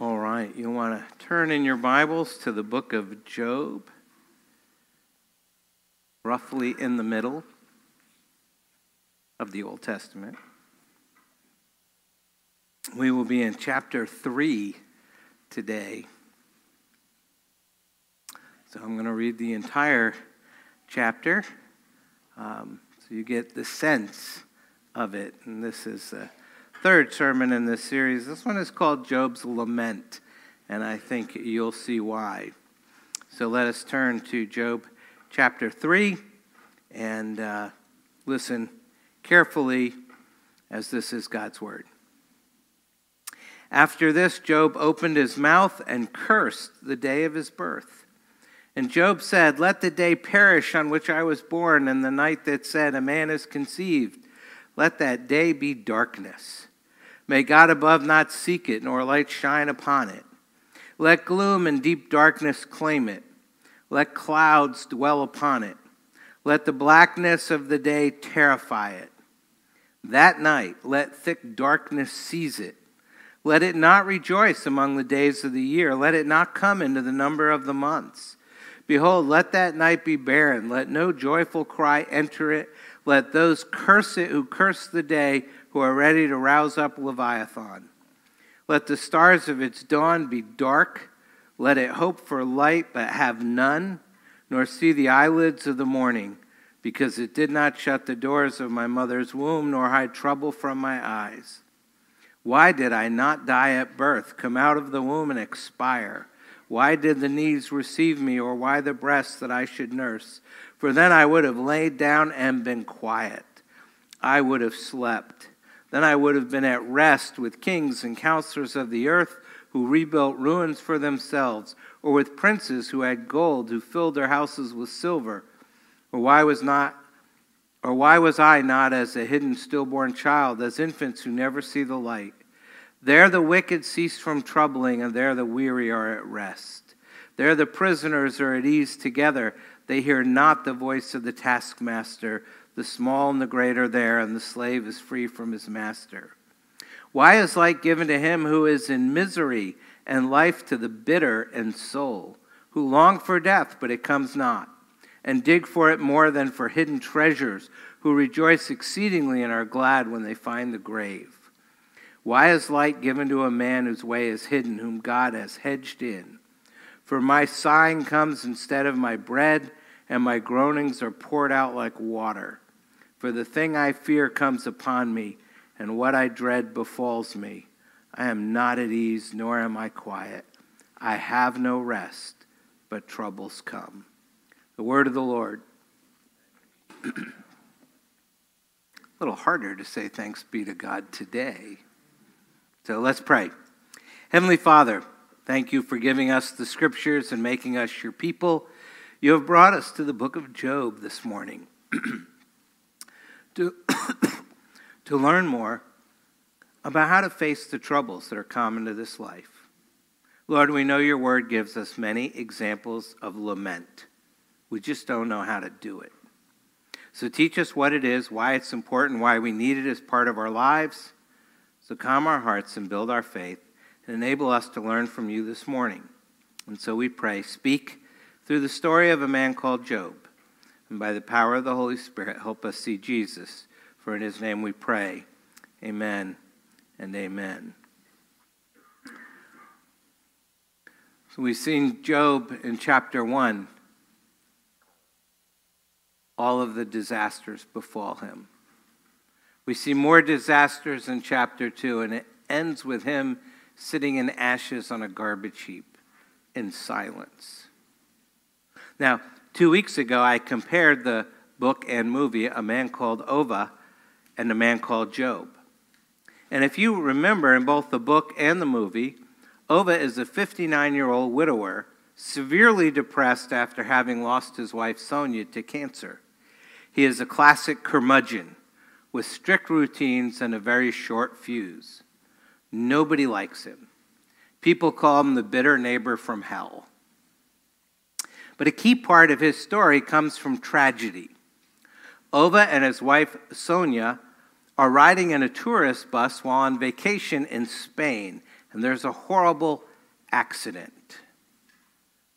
All right, you want to turn in your Bibles to the book of Job, roughly in the middle of the Old Testament. We will be in chapter 3 today. So I'm going to read the entire chapter um, so you get the sense of it. And this is the third sermon in this series. This one is called Job's Lament, and I think you'll see why. So let us turn to Job chapter 3 and uh, listen carefully as this is God's word. After this, Job opened his mouth and cursed the day of his birth. And Job said, Let the day perish on which I was born, and the night that said, A man is conceived. Let that day be darkness. May God above not seek it, nor light shine upon it. Let gloom and deep darkness claim it. Let clouds dwell upon it. Let the blackness of the day terrify it. That night, let thick darkness seize it. Let it not rejoice among the days of the year. Let it not come into the number of the months. Behold, let that night be barren. Let no joyful cry enter it. Let those curse it who curse the day who are ready to rouse up Leviathan. Let the stars of its dawn be dark. Let it hope for light, but have none, nor see the eyelids of the morning, because it did not shut the doors of my mother's womb, nor hide trouble from my eyes. Why did I not die at birth, come out of the womb and expire? Why did the knees receive me, or why the breasts that I should nurse? For then I would have laid down and been quiet. I would have slept. Then I would have been at rest with kings and counselors of the earth who rebuilt ruins for themselves, or with princes who had gold, who filled their houses with silver. Or why was not or why was I not as a hidden stillborn child, as infants who never see the light? There the wicked cease from troubling, and there the weary are at rest. There the prisoners are at ease together. They hear not the voice of the taskmaster. The small and the great are there, and the slave is free from his master. Why is light given to him who is in misery, and life to the bitter in soul, who long for death, but it comes not, and dig for it more than for hidden treasures, who rejoice exceedingly and are glad when they find the grave? Why is light given to a man whose way is hidden, whom God has hedged in? For my sighing comes instead of my bread, and my groanings are poured out like water. For the thing I fear comes upon me, and what I dread befalls me. I am not at ease, nor am I quiet. I have no rest, but troubles come. The word of the Lord. A little harder to say thanks be to God today. So let's pray. Heavenly Father, thank you for giving us the scriptures and making us your people. You have brought us to the book of Job this morning to, to learn more about how to face the troubles that are common to this life. Lord, we know your word gives us many examples of lament. We just don't know how to do it. So teach us what it is, why it's important, why we need it as part of our lives. So calm our hearts and build our faith and enable us to learn from you this morning. And so we pray, speak through the story of a man called Job. And by the power of the Holy Spirit, help us see Jesus. For in his name we pray. Amen and amen. So we've seen Job in chapter 1. All of the disasters befall him. We see more disasters in chapter 2, and it ends with him sitting in ashes on a garbage heap in silence. Now, two weeks ago, I compared the book and movie, A Man Called Ove and A Man Called Job. And if you remember in both the book and the movie, Ove is a 59 year old widower, severely depressed after having lost his wife Sonja to cancer. He is a classic curmudgeon with strict routines and a very short fuse. Nobody likes him. People call him the bitter neighbor from hell. But a key part of his story comes from tragedy. Ove and his wife Sonja are riding in a tourist bus while on vacation in Spain, and there's a horrible accident.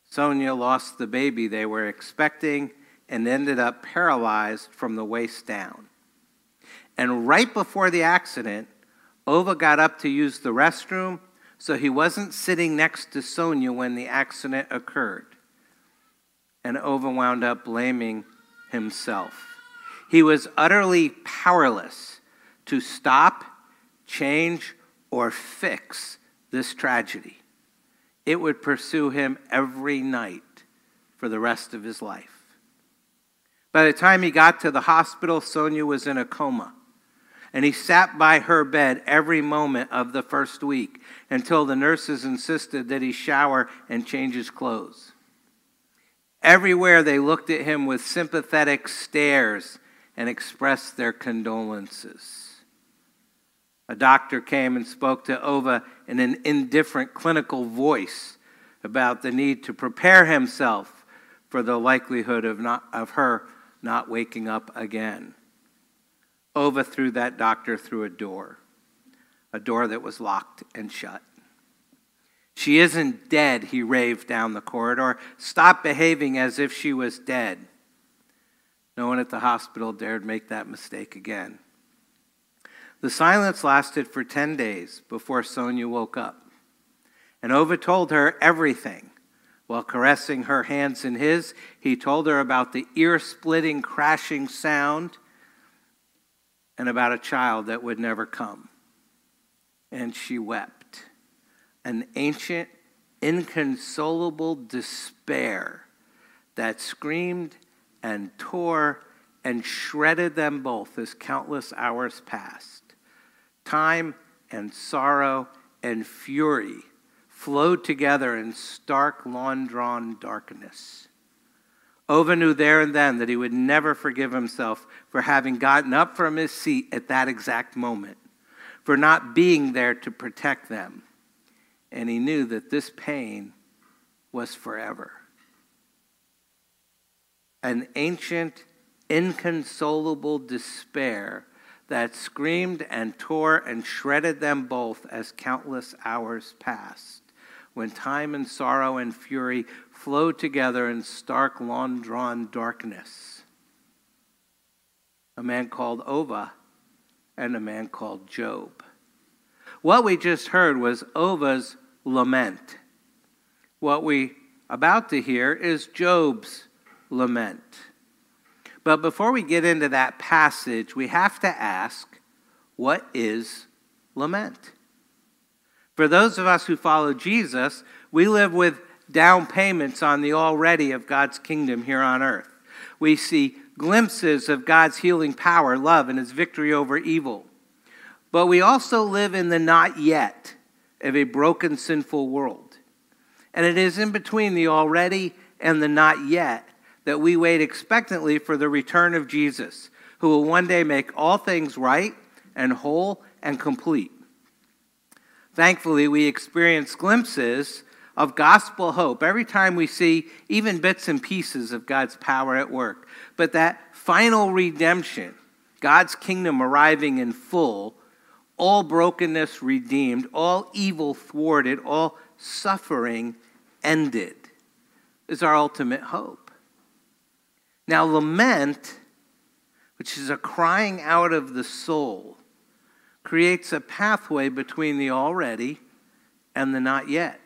Sonja lost the baby they were expecting and ended up paralyzed from the waist down. And right before the accident, Ove got up to use the restroom, so he wasn't sitting next to Sonja when the accident occurred. And Ove wound up blaming himself. He was utterly powerless to stop, change, or fix this tragedy. It would pursue him every night for the rest of his life. By the time he got to the hospital, Sonja was in a coma. And he sat by her bed every moment of the first week until the nurses insisted that he shower and change his clothes. Everywhere they looked at him with sympathetic stares and expressed their condolences. A doctor came and spoke to Ove in an indifferent clinical voice about the need to prepare himself for the likelihood of, not, of her not waking up again. Ove threw that doctor through a door, a door that was locked and shut. She isn't dead, he raved down the corridor. Stop behaving as if she was dead. No one at the hospital dared make that mistake again. The silence lasted for 10 days before Sonja woke up. And Ove told her everything. While caressing her hands in his, he told her about the ear splitting, crashing sound and about a child that would never come. And she wept. An ancient, inconsolable despair that screamed and tore and shredded them both as countless hours passed. Time and sorrow and fury flowed together in stark, long drawn darkness. Ove knew there and then that he would never forgive himself for having gotten up from his seat at that exact moment, for not being there to protect them. And he knew that this pain was forever. An ancient, inconsolable despair that screamed and tore and shredded them both as countless hours passed, when time and sorrow and fury flowed together in stark, long drawn darkness. A man called Ove and a man called Job. What we just heard was Ove's lament. What we about to hear is Job's lament. But before we get into that passage, we have to ask what is lament? For those of us who follow Jesus, we live with down payments on the already of God's kingdom here on earth. We see glimpses of God's healing power, love, and his victory over evil. But we also live in the not yet of a broken, sinful world. And it is in between the already and the not yet that we wait expectantly for the return of Jesus, who will one day make all things right and whole and complete. Thankfully, we experience glimpses of gospel hope every time we see even bits and pieces of God's power at work. But that final redemption, God's kingdom arriving in full, all brokenness redeemed, all evil thwarted, all suffering ended, is our ultimate hope. Now, lament, which is a crying out of the soul, creates a pathway between the already and the not yet.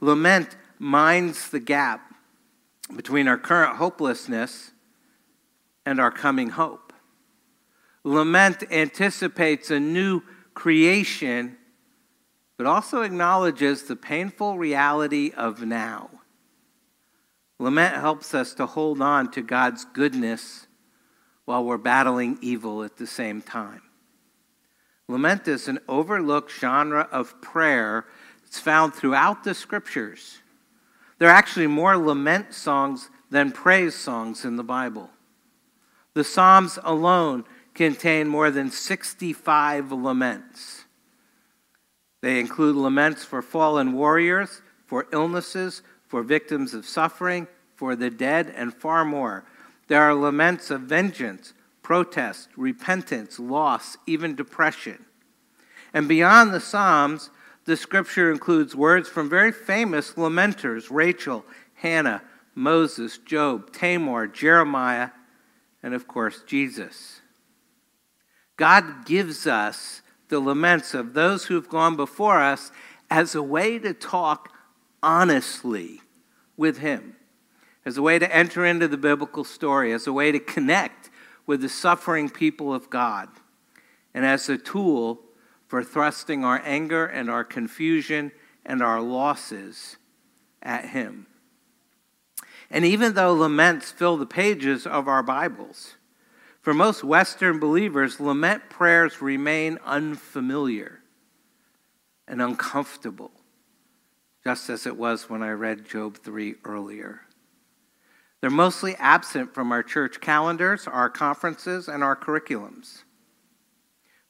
Lament minds the gap between our current hopelessness and our coming hope. Lament anticipates a new creation, but also acknowledges the painful reality of now. Lament helps us to hold on to God's goodness while we're battling evil at the same time. Lament is an overlooked genre of prayer that's found throughout the scriptures. There are actually more lament songs than praise songs in the Bible. The Psalms alone contain more than 65 laments. They include laments for fallen warriors, for illnesses, for victims of suffering, for the dead, and far more. There are laments of vengeance, protest, repentance, loss, even depression. And beyond the Psalms, the scripture includes words from very famous lamenters Rachel, Hannah, Moses, Job, Tamar, Jeremiah, and of course, Jesus. God gives us the laments of those who have gone before us as a way to talk honestly with Him, as a way to enter into the biblical story, as a way to connect with the suffering people of God, and as a tool for thrusting our anger and our confusion and our losses at Him. And even though laments fill the pages of our Bibles, for most Western believers, lament prayers remain unfamiliar and uncomfortable, just as it was when I read Job 3 earlier. They're mostly absent from our church calendars, our conferences, and our curriculums.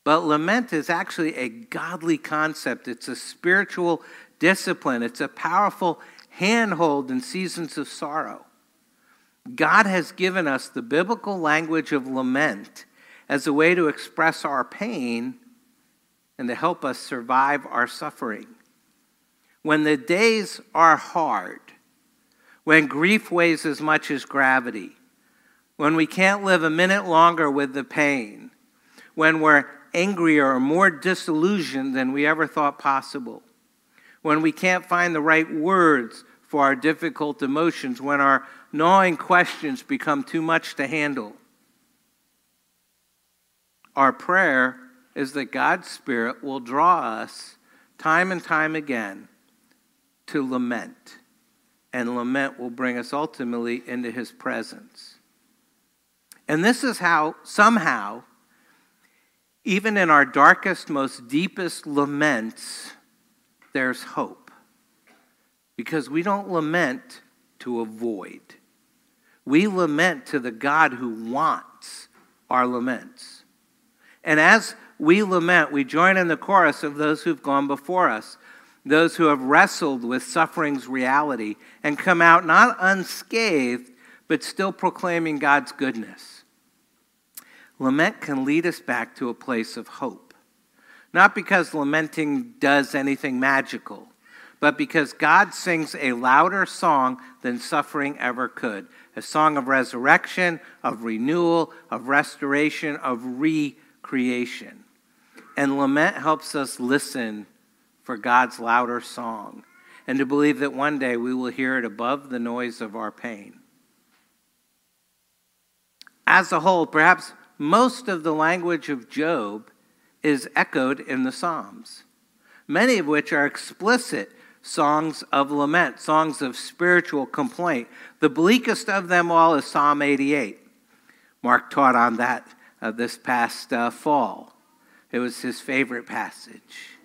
But lament is actually a godly concept. It's a spiritual discipline. It's a powerful handhold in seasons of sorrow. God has given us the biblical language of lament as a way to express our pain and to help us survive our suffering. When the days are hard, when grief weighs as much as gravity, when we can't live a minute longer with the pain, when we're angrier or more disillusioned than we ever thought possible, when we can't find the right words for our difficult emotions, when our gnawing questions become too much to handle. Our prayer is that God's Spirit will draw us time and time again to lament, and lament will bring us ultimately into His presence. And this is how, somehow, even in our darkest, most deepest laments, there's hope. Because we don't lament to avoid. We lament to the God who wants our laments. And as we lament, we join in the chorus of those who've gone before us, those who have wrestled with suffering's reality and come out not unscathed, but still proclaiming God's goodness. Lament can lead us back to a place of hope. Not because lamenting does anything magical, but because God sings a louder song than suffering ever could a song of resurrection, of renewal, of restoration, of recreation. And lament helps us listen for God's louder song and to believe that one day we will hear it above the noise of our pain. As a whole, perhaps most of the language of Job is echoed in the Psalms, many of which are explicit songs of lament, songs of spiritual complaint. The bleakest of them all is Psalm 88. Mark taught on that uh, this past uh, fall. It was his favorite passage.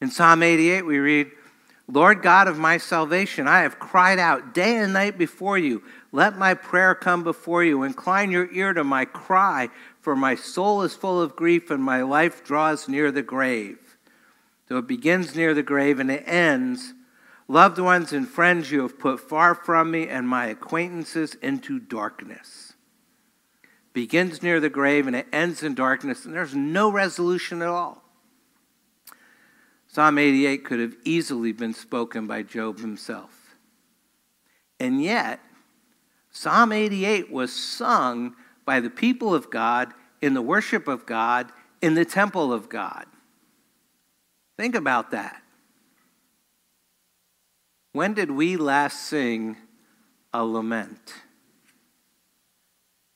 In Psalm 88, we read, Lord God of my salvation, I have cried out day and night before you. Let my prayer come before you. Incline your ear to my cry, for my soul is full of grief and my life draws near the grave. So it begins near the grave and it ends Loved ones and friends you have put far from me, and my acquaintances into darkness. Begins near the grave and it ends in darkness, and there's no resolution at all. Psalm 88 could have easily been spoken by Job himself. And yet, Psalm 88 was sung by the people of God in the worship of God in the temple of God. Think about that. When did we last sing a lament?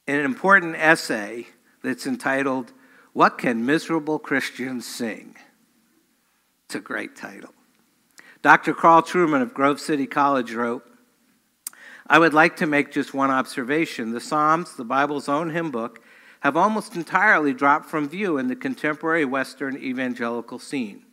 In an important essay that's entitled, What Can Miserable Christians Sing? It's a great title. Dr. Carl Trueman of Grove City College wrote, I would like to make just one observation. The Psalms, the Bible's own hymn book, have almost entirely dropped from view in the contemporary Western evangelical scene.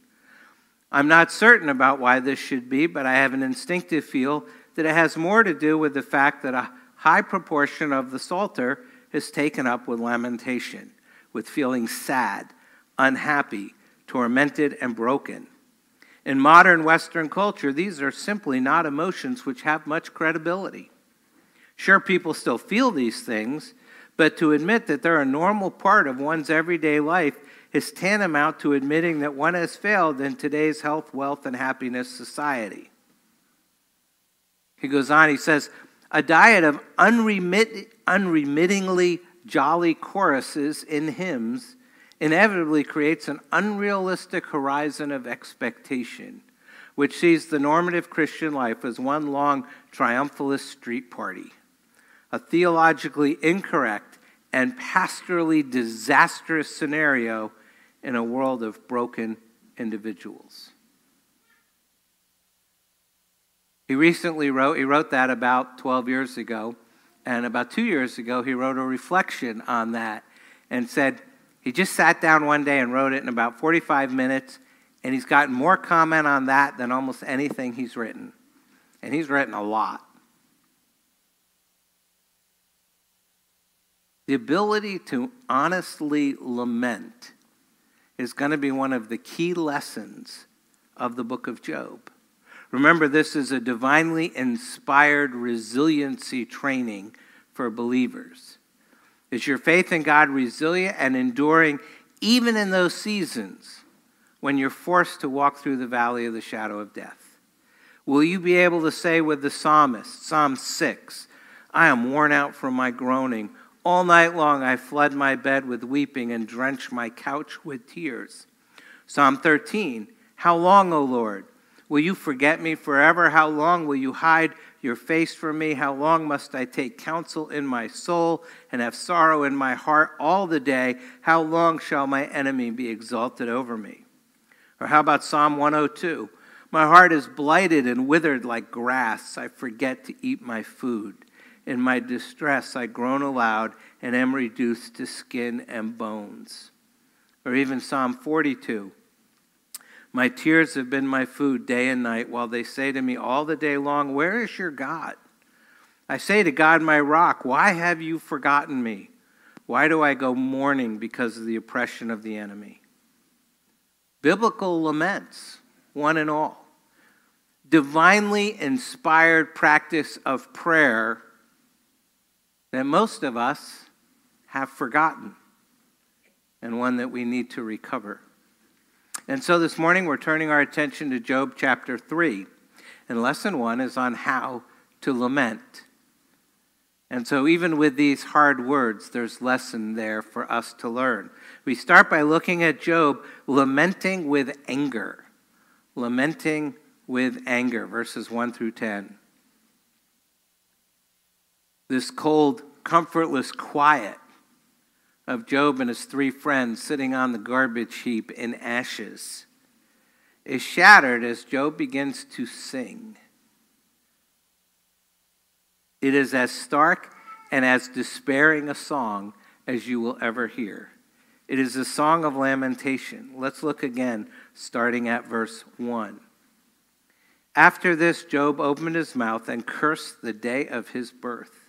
I'm not certain about why this should be, but I have an instinctive feel that it has more to do with the fact that a high proportion of the Psalter is taken up with lamentation, with feeling sad, unhappy, tormented, and broken. In modern Western culture, these are simply not emotions which have much credibility. Sure, people still feel these things, but to admit that they're a normal part of one's everyday life is tantamount to admitting that one has failed in today's health, wealth, and happiness society. He goes on, he says, a diet of unremit- unremittingly jolly choruses in hymns inevitably creates an unrealistic horizon of expectation, which sees the normative Christian life as one long triumphalist street party, a theologically incorrect and pastorally disastrous scenario in a world of broken individuals. He recently wrote, he wrote that about 12 years ago, and about two years ago, he wrote a reflection on that and said he just sat down one day and wrote it in about 45 minutes, and he's gotten more comment on that than almost anything he's written. And he's written a lot. The ability to honestly lament is going to be one of the key lessons of the book of Job. Remember, this is a divinely inspired resiliency training for believers. Is your faith in God resilient and enduring even in those seasons when you're forced to walk through the valley of the shadow of death? Will you be able to say with the psalmist, Psalm 6, I am worn out from my groaning. All night long I flood my bed with weeping and drench my couch with tears. Psalm 13, How long, O Lord? Will you forget me forever? How long will you hide your face from me? How long must I take counsel in my soul and have sorrow in my heart all the day? How long shall my enemy be exalted over me? Or how about Psalm 102? My heart is blighted and withered like grass. I forget to eat my food. In my distress, I groan aloud and am reduced to skin and bones. Or even Psalm 42 My tears have been my food day and night, while they say to me all the day long, Where is your God? I say to God, my rock, Why have you forgotten me? Why do I go mourning because of the oppression of the enemy? Biblical laments, one and all. Divinely inspired practice of prayer that most of us have forgotten and one that we need to recover. And so this morning we're turning our attention to Job chapter 3. And lesson one is on how to lament. And so, even with these hard words, there's lesson there for us to learn. We start by looking at Job lamenting with anger. Lamenting with anger, verses 1 through 10 this cold, comfortless quiet of Job and his three friends sitting on the garbage heap in ashes is shattered as Job begins to sing. It is as stark and as despairing a song as you will ever hear. It is a song of lamentation. Let's look again, starting at verse 1. After this, Job opened his mouth and cursed the day of his birth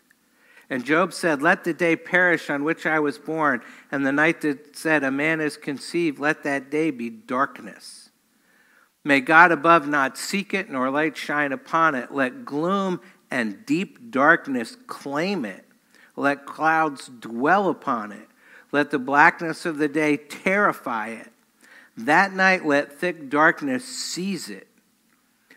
and Job said, Let the day perish on which I was born, and the night that said, A man is conceived, let that day be darkness. May God above not seek it, nor light shine upon it. Let gloom and deep darkness claim it. Let clouds dwell upon it. Let the blackness of the day terrify it. That night let thick darkness seize it.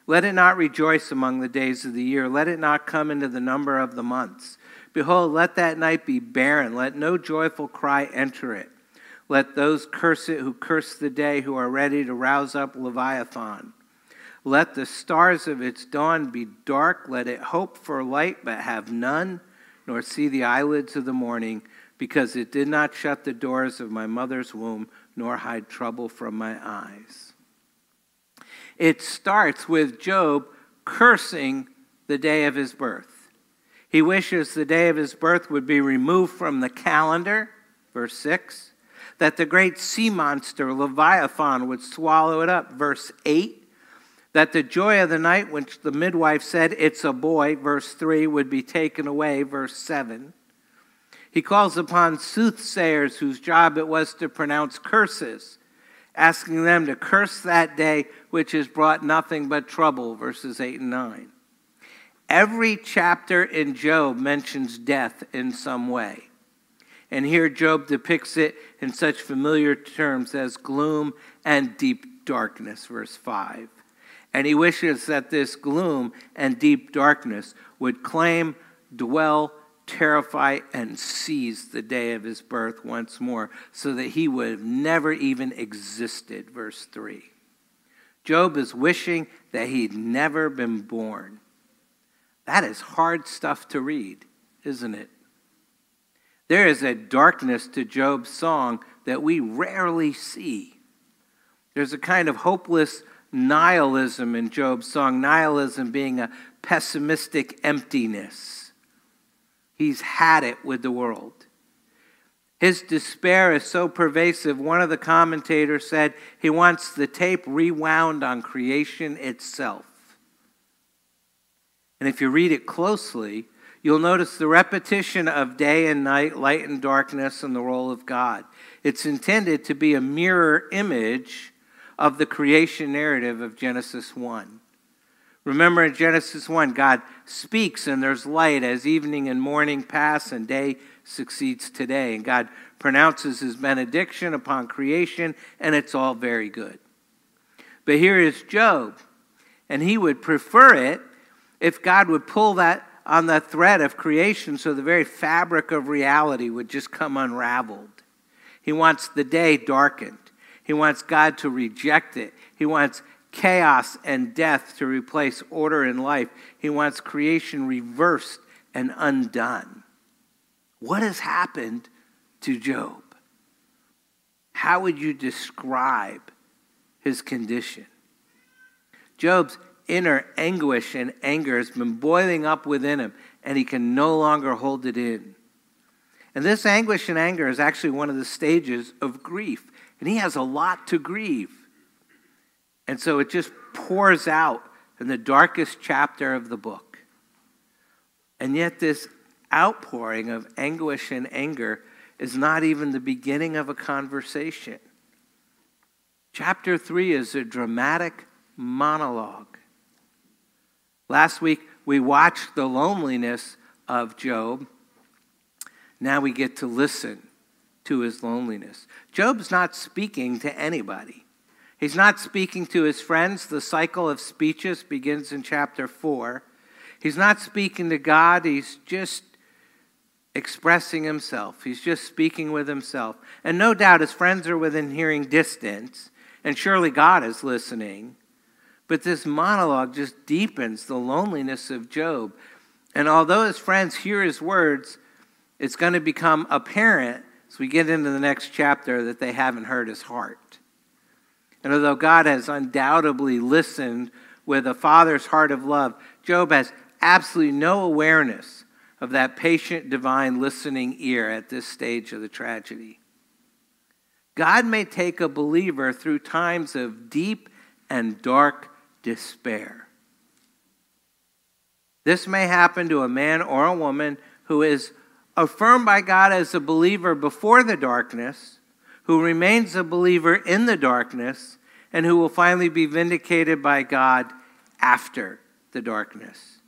Let it not rejoice among the days of the year. Let it not come into the number of the months. Behold, let that night be barren. Let no joyful cry enter it. Let those curse it who curse the day, who are ready to rouse up Leviathan. Let the stars of its dawn be dark. Let it hope for light, but have none, nor see the eyelids of the morning, because it did not shut the doors of my mother's womb, nor hide trouble from my eyes. It starts with Job cursing the day of his birth. He wishes the day of his birth would be removed from the calendar, verse 6, that the great sea monster Leviathan would swallow it up, verse 8, that the joy of the night, which the midwife said, it's a boy, verse 3, would be taken away, verse 7. He calls upon soothsayers whose job it was to pronounce curses, asking them to curse that day which has brought nothing but trouble, verses 8 and 9. Every chapter in Job mentions death in some way. And here Job depicts it in such familiar terms as gloom and deep darkness, verse 5. And he wishes that this gloom and deep darkness would claim, dwell, terrify, and seize the day of his birth once more, so that he would have never even existed, verse 3. Job is wishing that he'd never been born. That is hard stuff to read, isn't it? There is a darkness to Job's song that we rarely see. There's a kind of hopeless nihilism in Job's song, nihilism being a pessimistic emptiness. He's had it with the world. His despair is so pervasive, one of the commentators said he wants the tape rewound on creation itself. And if you read it closely, you'll notice the repetition of day and night, light and darkness, and the role of God. It's intended to be a mirror image of the creation narrative of Genesis 1. Remember in Genesis 1, God speaks and there's light as evening and morning pass and day succeeds today. And God pronounces his benediction upon creation, and it's all very good. But here is Job, and he would prefer it if God would pull that on the thread of creation so the very fabric of reality would just come unraveled. He wants the day darkened. He wants God to reject it. He wants chaos and death to replace order in life. He wants creation reversed and undone. What has happened to Job? How would you describe his condition? Job's inner anguish and anger has been boiling up within him, and he can no longer hold it in. And this anguish and anger is actually one of the stages of grief. And he has a lot to grieve. And so it just pours out in the darkest chapter of the book. And yet, this outpouring of anguish and anger is not even the beginning of a conversation. Chapter 3 is a dramatic monologue. Last week, we watched the loneliness of Job. Now we get to listen to his loneliness. Job's not speaking to anybody. He's not speaking to his friends. The cycle of speeches begins in chapter 4. He's not speaking to God. He's just expressing himself. He's just speaking with himself. And no doubt his friends are within hearing distance, and surely God is listening. But this monologue just deepens the loneliness of Job. And although his friends hear his words, it's going to become apparent as we get into the next chapter that they haven't heard his heart. And although God has undoubtedly listened with a father's heart of love, Job has absolutely no awareness of that patient, divine listening ear at this stage of the tragedy. God may take a believer through times of deep and dark despair. This may happen to a man or a woman who is affirmed by God as a believer before the darkness, who remains a believer in the darkness, and who will finally be vindicated by God after the darkness.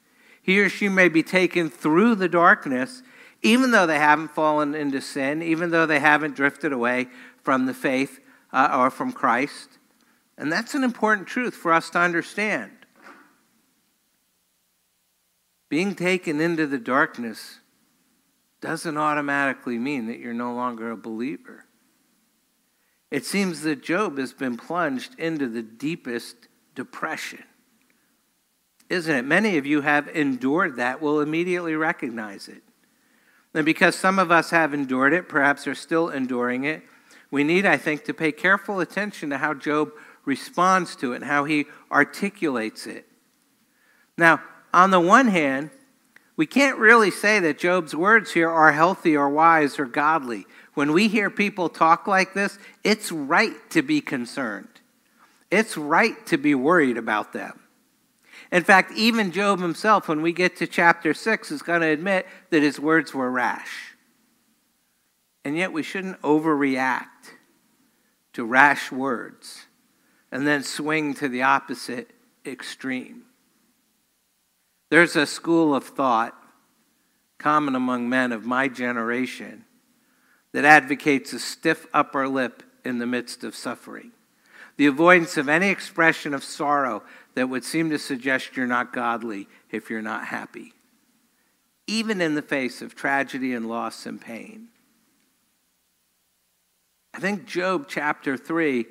He or she may be taken through the darkness, even though they haven't fallen into sin, even though they haven't drifted away from the faith uh, or from Christ. And that's an important truth for us to understand. Being taken into the darkness doesn't automatically mean that you're no longer a believer. It seems that Job has been plunged into the deepest depression. Isn't it? Many of you have endured that, will immediately recognize it. And because some of us have endured it, perhaps are still enduring it, we need, I think, to pay careful attention to how Job responds to it and how he articulates it. Now, on the one hand, we can't really say that Job's words here are healthy or wise or godly. When we hear people talk like this, it's right to be concerned. It's right to be worried about them. In fact, even Job himself, when we get to chapter 6, is going to admit that his words were rash. And yet, we shouldn't overreact to rash words and then swing to the opposite extreme. There's a school of thought common among men of my generation that advocates a stiff upper lip in the midst of suffering, the avoidance of any expression of sorrow that would seem to suggest you're not godly if you're not happy, even in the face of tragedy and loss and pain. I think Job chapter 3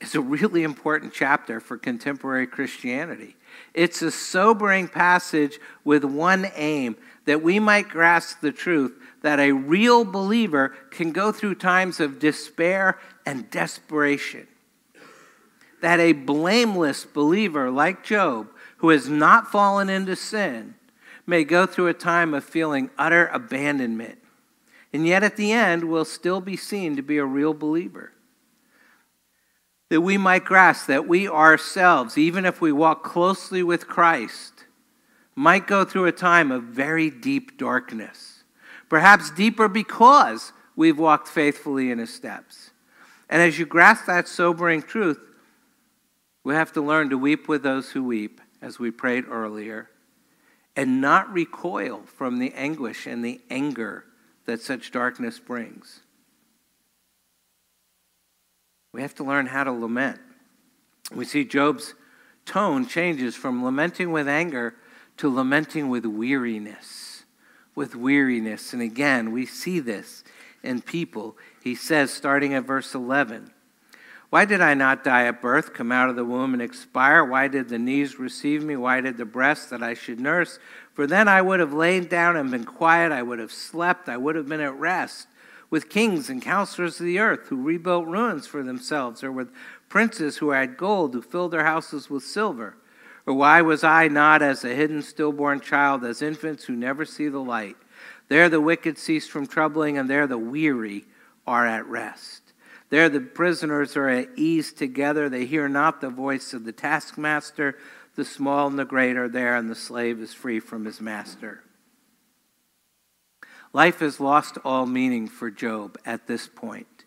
is a really important chapter for contemporary Christianity. It's a sobering passage with one aim that we might grasp the truth that a real believer can go through times of despair and desperation. That a blameless believer like Job, who has not fallen into sin, may go through a time of feeling utter abandonment. And yet at the end will still be seen to be a real believer that we might grasp that we ourselves, even if we walk closely with Christ, might go through a time of very deep darkness. Perhaps deeper because we've walked faithfully in his steps. And as you grasp that sobering truth, we have to learn to weep with those who weep, as we prayed earlier, and not recoil from the anguish and the anger that such darkness brings. We have to learn how to lament. We see Job's tone changes from lamenting with anger to lamenting with weariness. With weariness. And again, we see this in people. He says, starting at verse 11, Why did I not die at birth, come out of the womb and expire? Why did the knees receive me? Why did the breasts that I should nurse? For then I would have lain down and been quiet. I would have slept. I would have been at rest with kings and counselors of the earth who rebuilt ruins for themselves, or with princes who had gold, who filled their houses with silver? Or why was I not as a hidden stillborn child, as infants who never see the light? There the wicked cease from troubling, and there the weary are at rest. There the prisoners are at ease together. They hear not the voice of the taskmaster. The small and the great are there, and the slave is free from his master. Life has lost all meaning for Job at this point,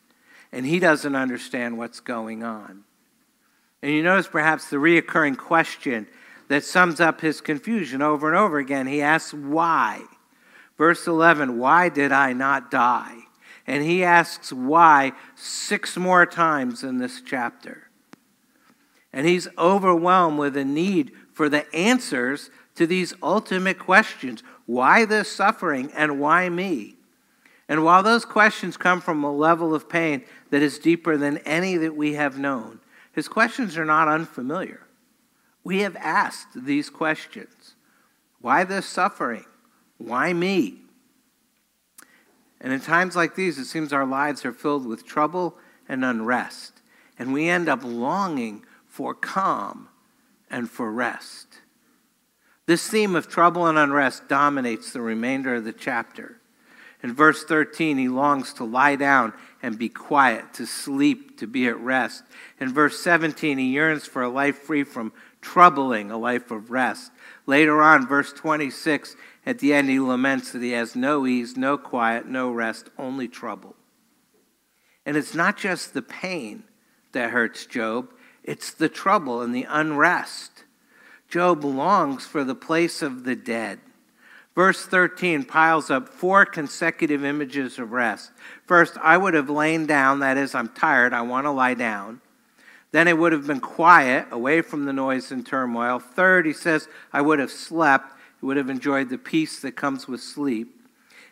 and he doesn't understand what's going on. And you notice perhaps the reoccurring question that sums up his confusion over and over again. He asks, Why? Verse 11, Why did I not die? And he asks why six more times in this chapter. And he's overwhelmed with a need for the answers to these ultimate questions. Why this suffering and why me? And while those questions come from a level of pain that is deeper than any that we have known, his questions are not unfamiliar. We have asked these questions Why this suffering? Why me? And in times like these, it seems our lives are filled with trouble and unrest, and we end up longing for calm and for rest. This theme of trouble and unrest dominates the remainder of the chapter. In verse 13, he longs to lie down and be quiet, to sleep, to be at rest. In verse 17, he yearns for a life free from troubling, a life of rest. Later on, verse 26, at the end, he laments that he has no ease, no quiet, no rest, only trouble. And it's not just the pain that hurts Job, it's the trouble and the unrest. Job longs for the place of the dead. Verse 13 piles up four consecutive images of rest. First, I would have lain down, that is, I'm tired, I want to lie down. Then it would have been quiet, away from the noise and turmoil. Third, he says, I would have slept, he would have enjoyed the peace that comes with sleep.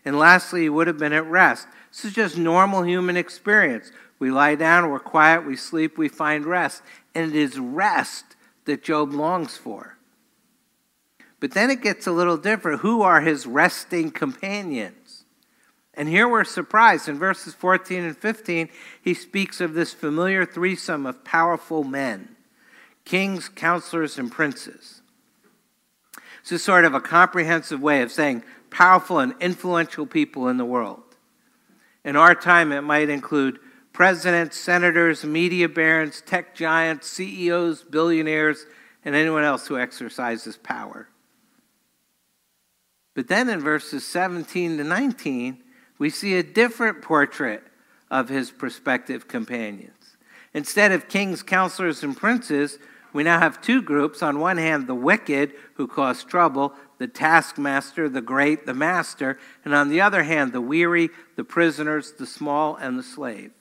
And lastly, he would have been at rest. This is just normal human experience. We lie down, we're quiet, we sleep, we find rest. And it is rest that Job longs for. But then it gets a little different. Who are his resting companions? And here we're surprised. In verses 14 and 15, he speaks of this familiar threesome of powerful men kings, counselors, and princes. This is sort of a comprehensive way of saying powerful and influential people in the world. In our time, it might include presidents, senators, media barons, tech giants, CEOs, billionaires, and anyone else who exercises power. But then in verses 17 to 19, we see a different portrait of his prospective companions. Instead of kings, counselors, and princes, we now have two groups. On one hand, the wicked who cause trouble, the taskmaster, the great, the master, and on the other hand, the weary, the prisoners, the small, and the slave.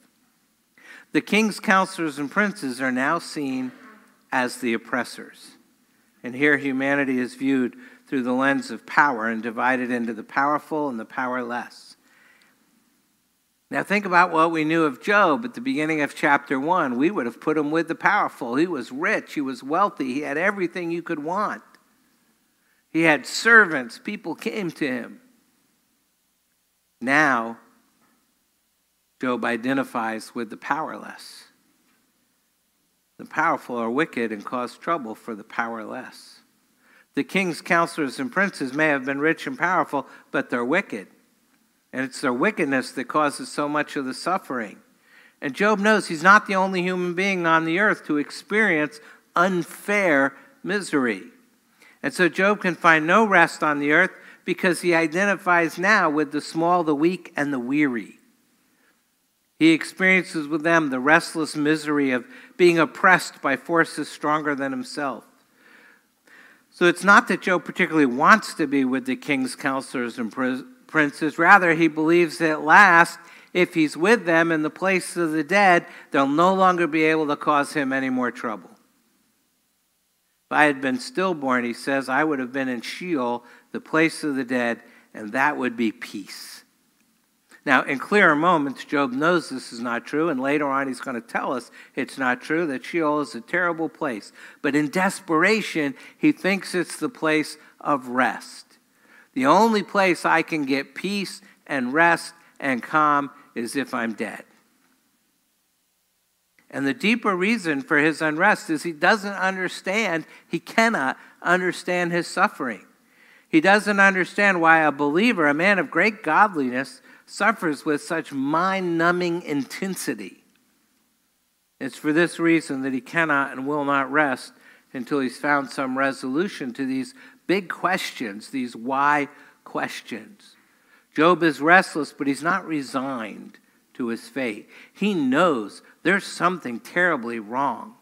The king's counselors and princes are now seen as the oppressors. And here humanity is viewed through the lens of power and divided into the powerful and the powerless. Now, think about what we knew of Job at the beginning of chapter 1. We would have put him with the powerful. He was rich, he was wealthy, he had everything you could want. He had servants, people came to him. Now, Job identifies with the powerless. The powerful are wicked and cause trouble for the powerless. The king's counselors and princes may have been rich and powerful, but they're wicked. And it's their wickedness that causes so much of the suffering. And Job knows he's not the only human being on the earth to experience unfair misery. And so Job can find no rest on the earth because he identifies now with the small, the weak, and the weary. He experiences with them the restless misery of being oppressed by forces stronger than himself. So it's not that Job particularly wants to be with the king's counselors and princes. Rather, he believes that at last, if he's with them in the place of the dead, they'll no longer be able to cause him any more trouble. If I had been stillborn, he says, I would have been in Sheol, the place of the dead, and that would be peace. Now, in clearer moments, Job knows this is not true, and later on he's going to tell us it's not true, that Sheol is a terrible place. But in desperation, he thinks it's the place of rest. The only place I can get peace and rest and calm is if I'm dead. And the deeper reason for his unrest is he doesn't understand, he cannot understand his suffering. He doesn't understand why a believer, a man of great godliness, suffers with such mind numbing intensity. It's for this reason that he cannot and will not rest until he's found some resolution to these big questions, these why questions. Job is restless, but he's not resigned to his fate. He knows there's something terribly wrong.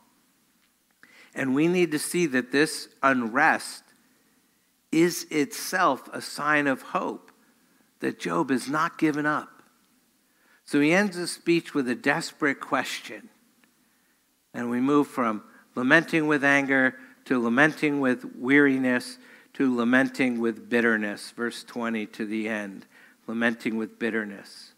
And we need to see that this unrest is itself a sign of hope that Job has not given up. So he ends his speech with a desperate question. And we move from lamenting with anger to lamenting with weariness to lamenting with bitterness. Verse 20 to the end. Lamenting with bitterness.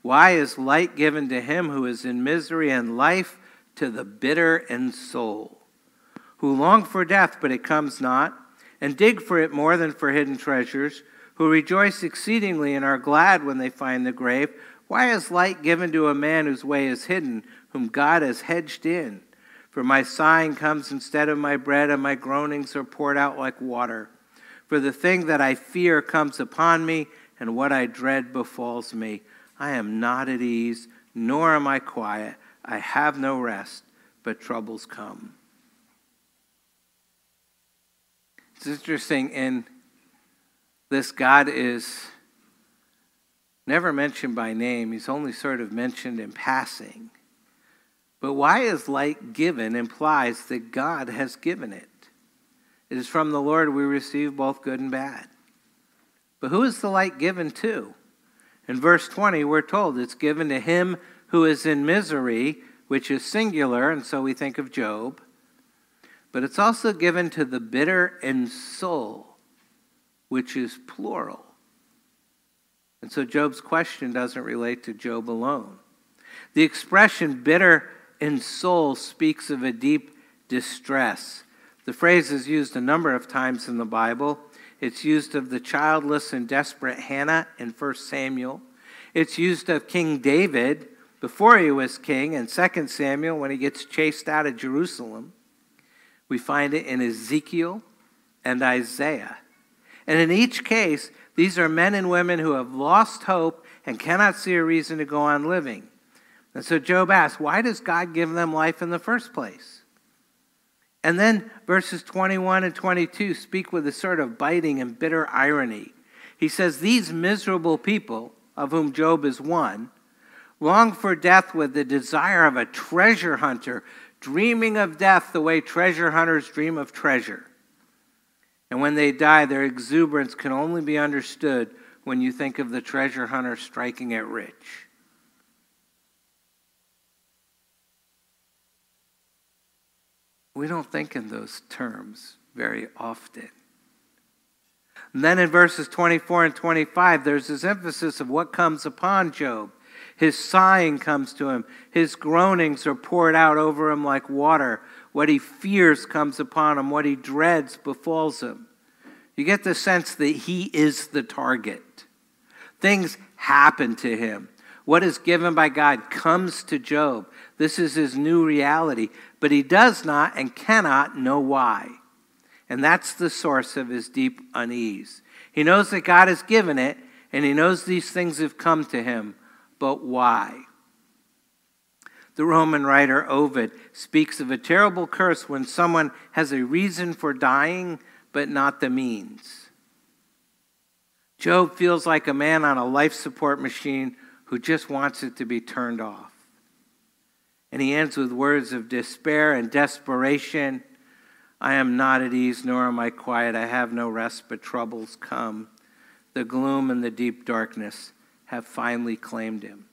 Why is light given to him who is in misery and life to the bitter in soul? Who long for death, but it comes not, and dig for it more than for hidden treasures who rejoice exceedingly and are glad when they find the grave. Why is light given to a man whose way is hidden, whom God has hedged in? For my sighing comes instead of my bread, and my groanings are poured out like water. For the thing that I fear comes upon me, and what I dread befalls me. I am not at ease, nor am I quiet. I have no rest, but troubles come. It's interesting in this God is never mentioned by name, he's only sort of mentioned in passing. But why is light given implies that God has given it. It is from the Lord we receive both good and bad. But who is the light given to? In verse 20, we're told it's given to him who is in misery, which is singular, and so we think of Job. But it's also given to the bitter in soul which is plural. And so Job's question doesn't relate to Job alone. The expression bitter in soul speaks of a deep distress. The phrase is used a number of times in the Bible. It's used of the childless and desperate Hannah in 1 Samuel. It's used of King David before he was king in 2 Samuel when he gets chased out of Jerusalem. We find it in Ezekiel and Isaiah. And in each case, these are men and women who have lost hope and cannot see a reason to go on living. And so Job asks, why does God give them life in the first place? And then verses 21 and 22 speak with a sort of biting and bitter irony. He says, These miserable people, of whom Job is one, long for death with the desire of a treasure hunter, dreaming of death the way treasure hunters dream of treasure. And when they die, their exuberance can only be understood when you think of the treasure hunter striking it rich. We don't think in those terms very often. And then in verses 24 and 25, there's this emphasis of what comes upon Job. His sighing comes to him, his groanings are poured out over him like water. What he fears comes upon him, what he dreads befalls him. You get the sense that he is the target. Things happen to him. What is given by God comes to Job. This is his new reality, but he does not and cannot know why. And that's the source of his deep unease. He knows that God has given it, and he knows these things have come to him, but why? The Roman writer Ovid speaks of a terrible curse when someone has a reason for dying, but not the means. Job feels like a man on a life support machine who just wants it to be turned off. And he ends with words of despair and desperation I am not at ease, nor am I quiet. I have no rest, but troubles come. The gloom and the deep darkness have finally claimed him.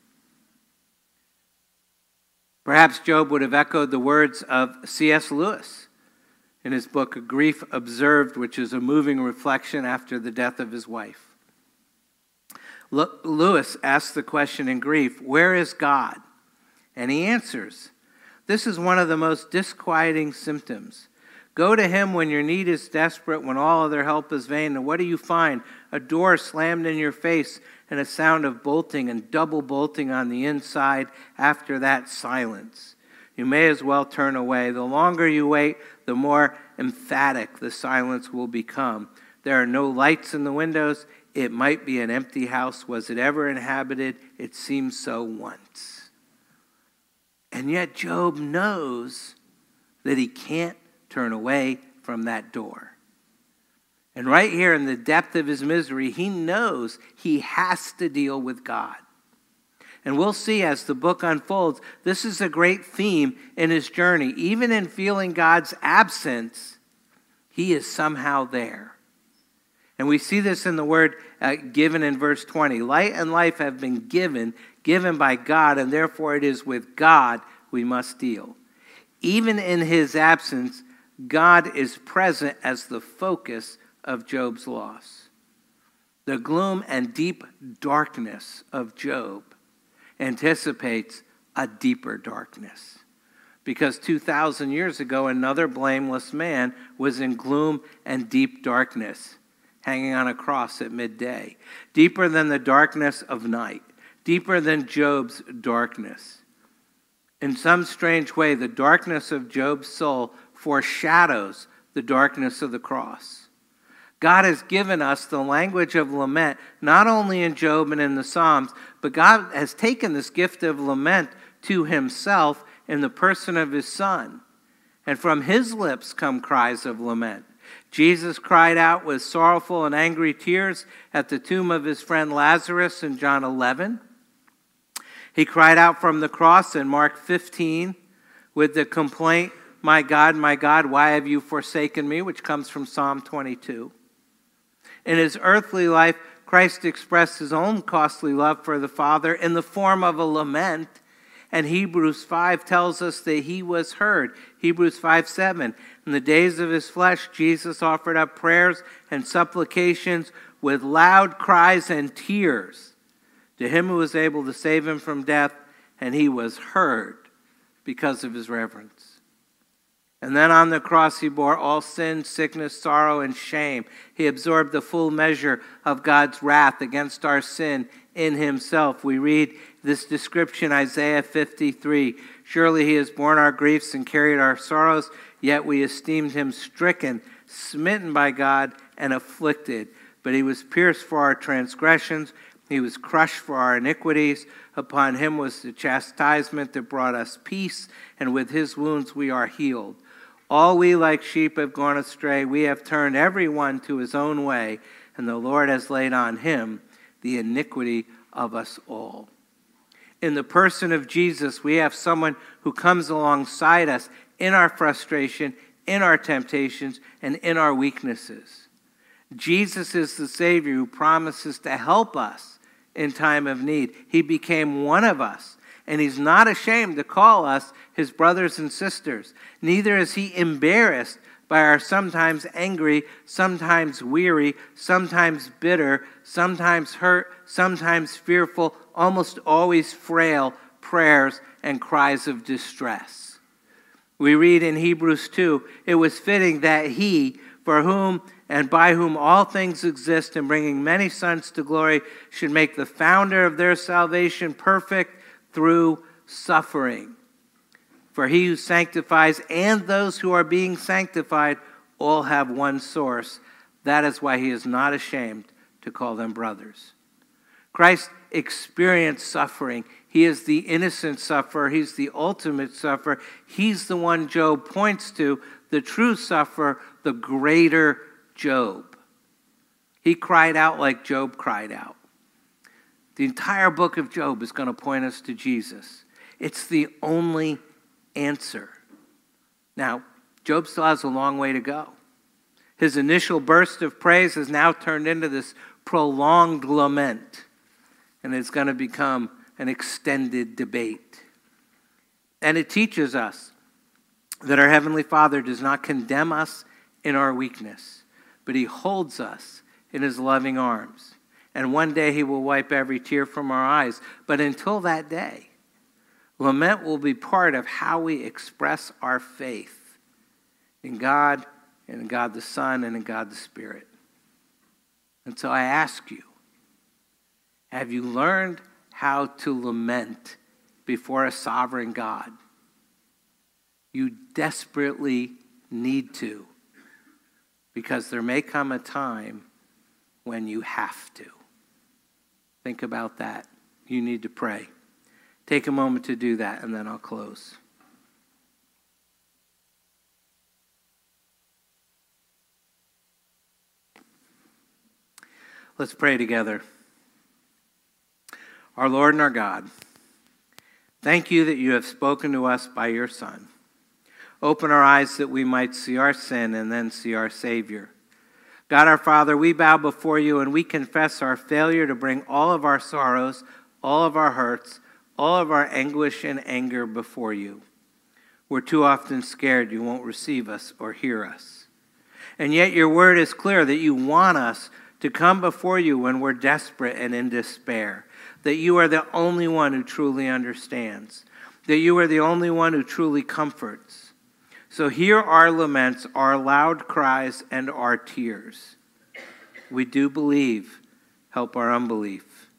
Perhaps Job would have echoed the words of C.S. Lewis in his book, A Grief Observed, which is a moving reflection after the death of his wife. Lewis asks the question in grief, Where is God? And he answers, This is one of the most disquieting symptoms. Go to him when your need is desperate, when all other help is vain. And what do you find? A door slammed in your face and a sound of bolting and double bolting on the inside. After that, silence. You may as well turn away. The longer you wait, the more emphatic the silence will become. There are no lights in the windows. It might be an empty house. Was it ever inhabited? It seems so once. And yet, Job knows that he can't turn away from that door. And right here in the depth of his misery, he knows he has to deal with God. And we'll see as the book unfolds, this is a great theme in his journey. Even in feeling God's absence, he is somehow there. And we see this in the word uh, given in verse 20. Light and life have been given, given by God, and therefore it is with God we must deal. Even in his absence, God is present as the focus of Job's loss. The gloom and deep darkness of Job anticipates a deeper darkness. Because 2,000 years ago, another blameless man was in gloom and deep darkness, hanging on a cross at midday, deeper than the darkness of night, deeper than Job's darkness. In some strange way, the darkness of Job's soul foreshadows the darkness of the cross. God has given us the language of lament, not only in Job and in the Psalms, but God has taken this gift of lament to himself in the person of his Son. And from his lips come cries of lament. Jesus cried out with sorrowful and angry tears at the tomb of his friend Lazarus in John 11. He cried out from the cross in Mark 15 with the complaint my God, my God, why have you forsaken me? which comes from Psalm 22. In his earthly life, Christ expressed his own costly love for the Father in the form of a lament. And Hebrews 5 tells us that he was heard. Hebrews 5 7. In the days of his flesh, Jesus offered up prayers and supplications with loud cries and tears to him who was able to save him from death, and he was heard because of his reverence. And then on the cross, he bore all sin, sickness, sorrow, and shame. He absorbed the full measure of God's wrath against our sin in himself. We read this description, Isaiah 53 Surely he has borne our griefs and carried our sorrows, yet we esteemed him stricken, smitten by God, and afflicted. But he was pierced for our transgressions, he was crushed for our iniquities. Upon him was the chastisement that brought us peace, and with his wounds we are healed. All we like sheep have gone astray. We have turned every one to his own way, and the Lord has laid on him the iniquity of us all. In the person of Jesus, we have someone who comes alongside us in our frustration, in our temptations, and in our weaknesses. Jesus is the Savior who promises to help us in time of need. He became one of us, and He's not ashamed to call us His brothers and sisters. Neither is He embarrassed by our sometimes angry, sometimes weary, sometimes bitter, sometimes hurt, sometimes fearful, almost always frail prayers and cries of distress. We read in Hebrews 2 it was fitting that he, for whom and by whom all things exist, and bringing many sons to glory, should make the founder of their salvation perfect through suffering. For he who sanctifies and those who are being sanctified all have one source. That is why he is not ashamed to call them brothers. Christ experienced suffering. He is the innocent sufferer, he's the ultimate sufferer. He's the one Job points to, the true sufferer, the greater Job. He cried out like Job cried out. The entire book of Job is going to point us to Jesus. It's the only answer. Now, Job still has a long way to go. His initial burst of praise has now turned into this prolonged lament, and it's going to become an extended debate. And it teaches us that our Heavenly Father does not condemn us in our weakness, but He holds us in His loving arms. And one day He will wipe every tear from our eyes. But until that day, Lament will be part of how we express our faith in God, and in God the Son, and in God the Spirit. And so I ask you have you learned how to lament before a sovereign God? You desperately need to, because there may come a time when you have to. Think about that. You need to pray. Take a moment to do that, and then I'll close. Let's pray together. Our Lord and our God, thank you that you have spoken to us by your Son. Open our eyes that we might see our sin and then see our Savior. God our Father, we bow before you and we confess our failure to bring all of our sorrows, all of our hurts, all of our anguish and anger before you. We're too often scared you won't receive us or hear us. And yet, your word is clear that you want us to come before you when we're desperate and in despair, that you are the only one who truly understands, that you are the only one who truly comforts. So, hear our laments, our loud cries, and our tears. We do believe. Help our unbelief.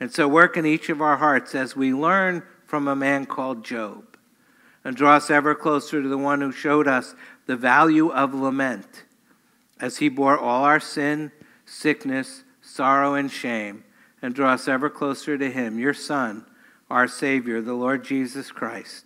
And so work in each of our hearts as we learn from a man called Job and draw us ever closer to the one who showed us the value of lament as he bore all our sin, sickness, sorrow, and shame, and draw us ever closer to him, your Son, our Savior, the Lord Jesus Christ,